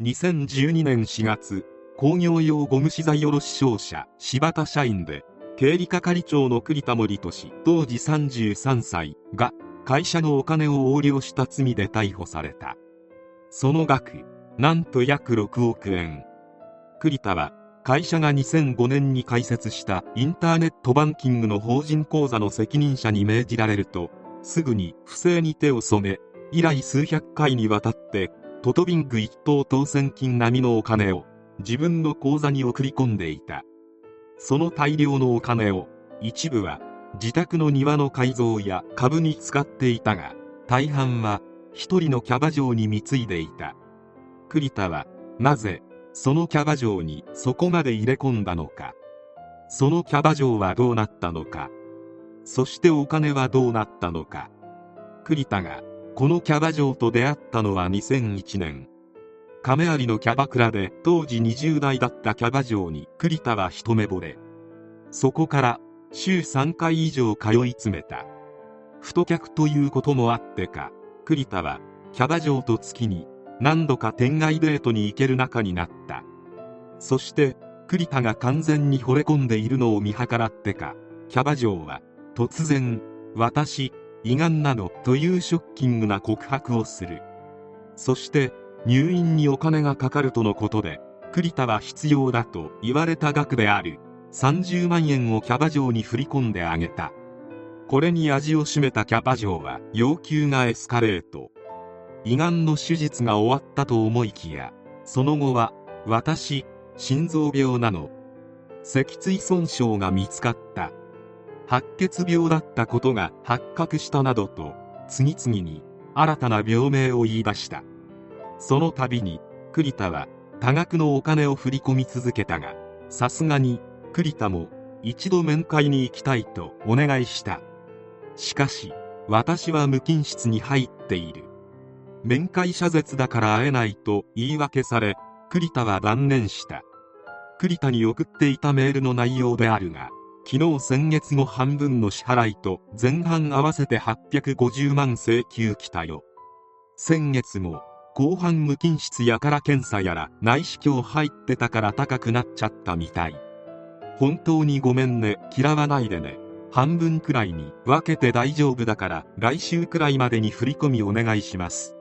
2012年4月工業用ゴム資材卸商社柴田社員で経理係長の栗田森俊当時33歳が会社のお金を横領した罪で逮捕された。その額なんと約6億円栗田は会社が2005年に開設したインターネットバンキングの法人口座の責任者に命じられるとすぐに不正に手を染め以来数百回にわたってトトビング一等当選金並みのお金を自分の口座に送り込んでいた。その大量のお金を一部は自宅の庭の改造や株に使っていたが大半は一人のキャバ嬢に貢いでいた。栗田はなぜそのキャバ嬢にそこまで入れ込んだのか。そのキャバ嬢はどうなったのか。そしてお金はどうなったのか。栗田がこのキャバ嬢と出会ったのは2001年。亀有のキャバクラで当時20代だったキャバ嬢に栗田は一目惚れ。そこから週3回以上通い詰めた。太客ということもあってか栗田はキャバ嬢と月に何度か天外デートに行ける仲になった。そして栗田が完全に惚れ込んでいるのを見計らってかキャバ嬢は突然私胃がんなのというショッキングな告白をする。そして入院にお金がかかるとのことで栗田は必要だと言われた額である。30万円をキャバ嬢に振り込んであげた。これに味を占めたキャバ嬢は要求がエスカレート。胃がんの手術が終わったと思いきやその後は私心臓病なの。脊椎損傷が見つかった。白血病だったことが発覚したなどと次々に新たな病名を言い出した。その度に栗田は多額のお金を振り込み続けたがさすがに栗田も一度面会に行きたいとお願いした。しかし私は無菌室に入っている。面会謝絶だから会えないと言い訳され栗田は断念した。栗田に送っていたメールの内容であるが昨日先月後半分の支払いと前半合わせて850万請求来たよ。先月も後半無菌室やから検査やら内視鏡入ってたから高くなっちゃったみたい。本当にごめんね嫌わないでね。半分くらいに分けて大丈夫だから来週くらいまでに振り込みお願いします。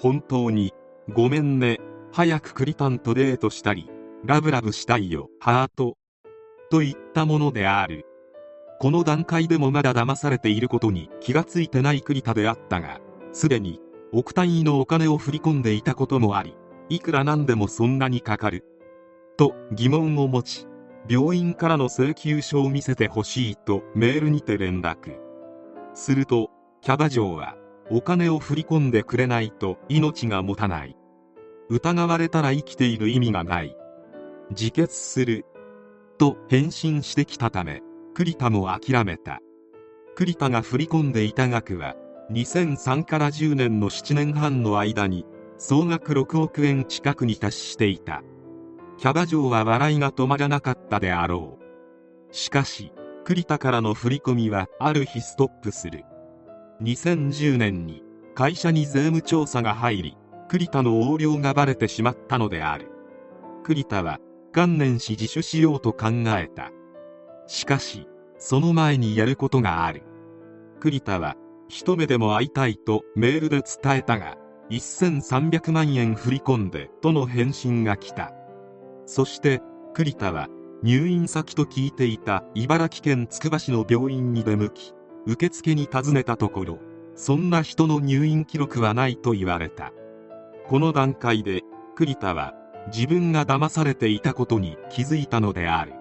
本当にごめんね。早くクリタンとデートしたりラブラブしたいよ。ハート。といったものである。この段階でもまだ騙されていることに気がついてない栗田であったがすでに億単位のお金を振り込んでいたこともありいくらなんでもそんなにかかる。と疑問を持ち病院からの請求書を見せてほしいとメールにて連絡。するとキャバ嬢はお金を振り込んでくれないと命が持たない。疑われたら生きている意味がない。自決する。と返信してきたため栗田も諦めた。栗田が振り込んでいた額は2003から10年の7年半の間に総額6億円近くに達していた。キャバ嬢は笑いが止まらなかったであろう。しかし栗田からの振り込みはある日ストップする。2010年に会社に税務調査が入り栗田の横領がバレてしまったのである。栗田は観念し自首しようと考えた。しかしその前にやることがある。栗田は一目でも会いたいとメールで伝えたが1300万円振り込んでとの返信が来た。そして栗田は入院先と聞いていた茨城県つくば市の病院に出向き受付に尋ねたところそんな人の入院記録はないと言われた。この段階で栗田は自分が騙されていたことに気づいたのである。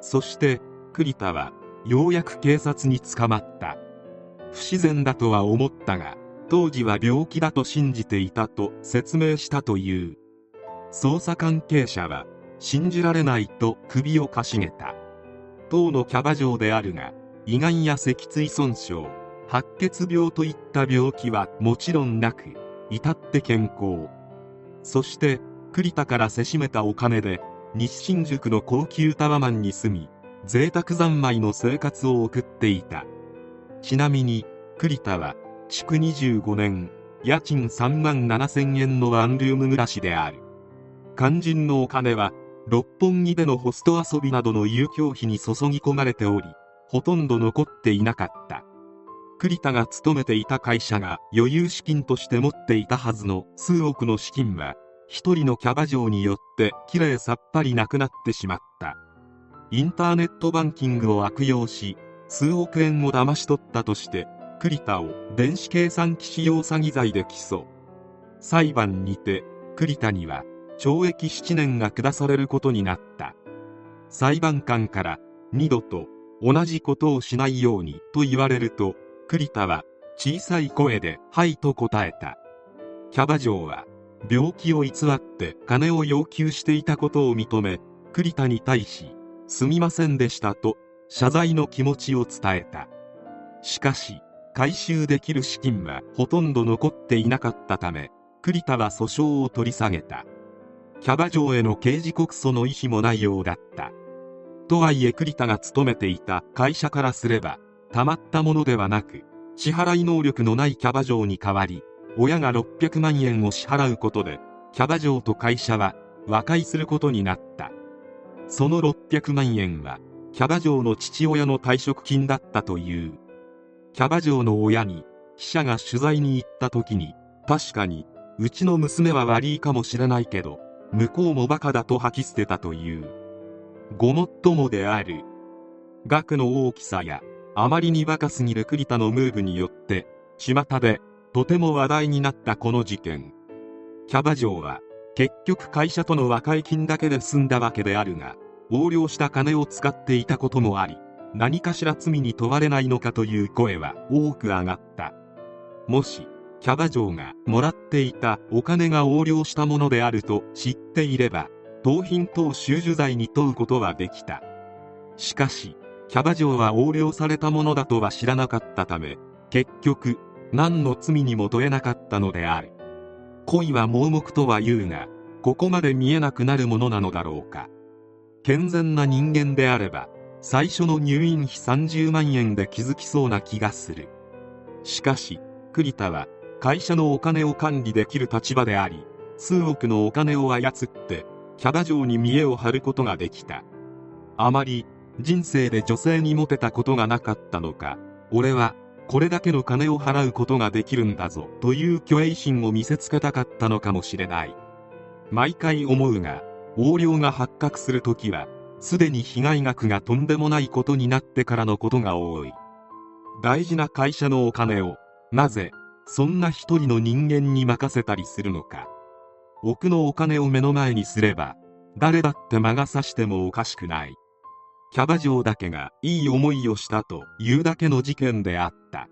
そして栗田はようやく警察に捕まった。不自然だとは思ったが当時は病気だと信じていたと説明したという。捜査関係者は信じられないと首をかしげた。当のキャバ嬢であるが胃がんや脊椎損傷白血病といった病気はもちろんなく至って健康。そして栗田からせしめたお金で西新宿の高級タワマンに住み贅沢三昧の生活を送っていた。ちなみに栗田は築25年家賃3万7000円のワンルーム暮らしである。肝心のお金は六本木でのホスト遊びなどの遊興費に注ぎ込まれておりほとんど残っていなかった。栗田が勤めていた会社が余裕資金として持っていたはずの数億の資金は一人のキャバ嬢によってきれいさっぱりなくなってしまった。インターネットバンキングを悪用し数億円を騙し取ったとして栗田を電子計算機使用詐欺罪で起訴。裁判にて栗田には懲役7年が下されることになった。裁判官から二度と同じことをしないようにと言われると栗田は小さい声で「はい」と答えた。キャバ嬢は病気を偽って金を要求していたことを認め栗田に対し「すみませんでした」と謝罪の気持ちを伝えた。しかし回収できる資金はほとんど残っていなかったため栗田は訴訟を取り下げた。キャバ嬢への刑事告訴の意思もないようだった。とはいえ栗田が勤めていた会社からすればたまったものではなく支払い能力のないキャバ嬢に代わり親が600万円を支払うことでキャバ嬢と会社は和解することになった。その600万円はキャバ嬢の父親の退職金だったという。キャバ嬢の親に記者が取材に行った時に確かにうちの娘は悪いかもしれないけど向こうもバカだと吐き捨てたという。ごもっともである。額の大きさやあまりにバカすぎる栗田のムーブによって巷でとても話題になったこの事件。キャバ嬢は結局会社との和解金だけで済んだわけであるが横領した金を使っていたこともあり何かしら罪に問われないのかという声は多く上がった。もしキャバ嬢がもらっていたお金が横領したものであると知っていれば盗品等収受罪に問うことはできた。しかしキャバ嬢は横領されたものだとは知らなかったため結局何の罪にも問えなかったのである。恋は盲目とは言うがここまで見えなくなるものなのだろうか。健全な人間であれば最初の入院費30万円で気づきそうな気がする。しかし栗田は会社のお金を管理できる立場であり数億のお金を操ってキャバ嬢に見栄を張ることができた。あまり人生で女性にモテたことがなかったのか俺はこれだけの金を払うことができるんだぞという虚栄心を見せつけたかったのかもしれない。毎回思うが横領が発覚するときはすでに被害額がとんでもないことになってからのことが多い。大事な会社のお金をなぜそんな一人の人間に任せたりするのか。奥のお金を目の前にすれば誰だって魔が差してもおかしくない。キャバ嬢だけがいい思いをしたというだけの事件であった。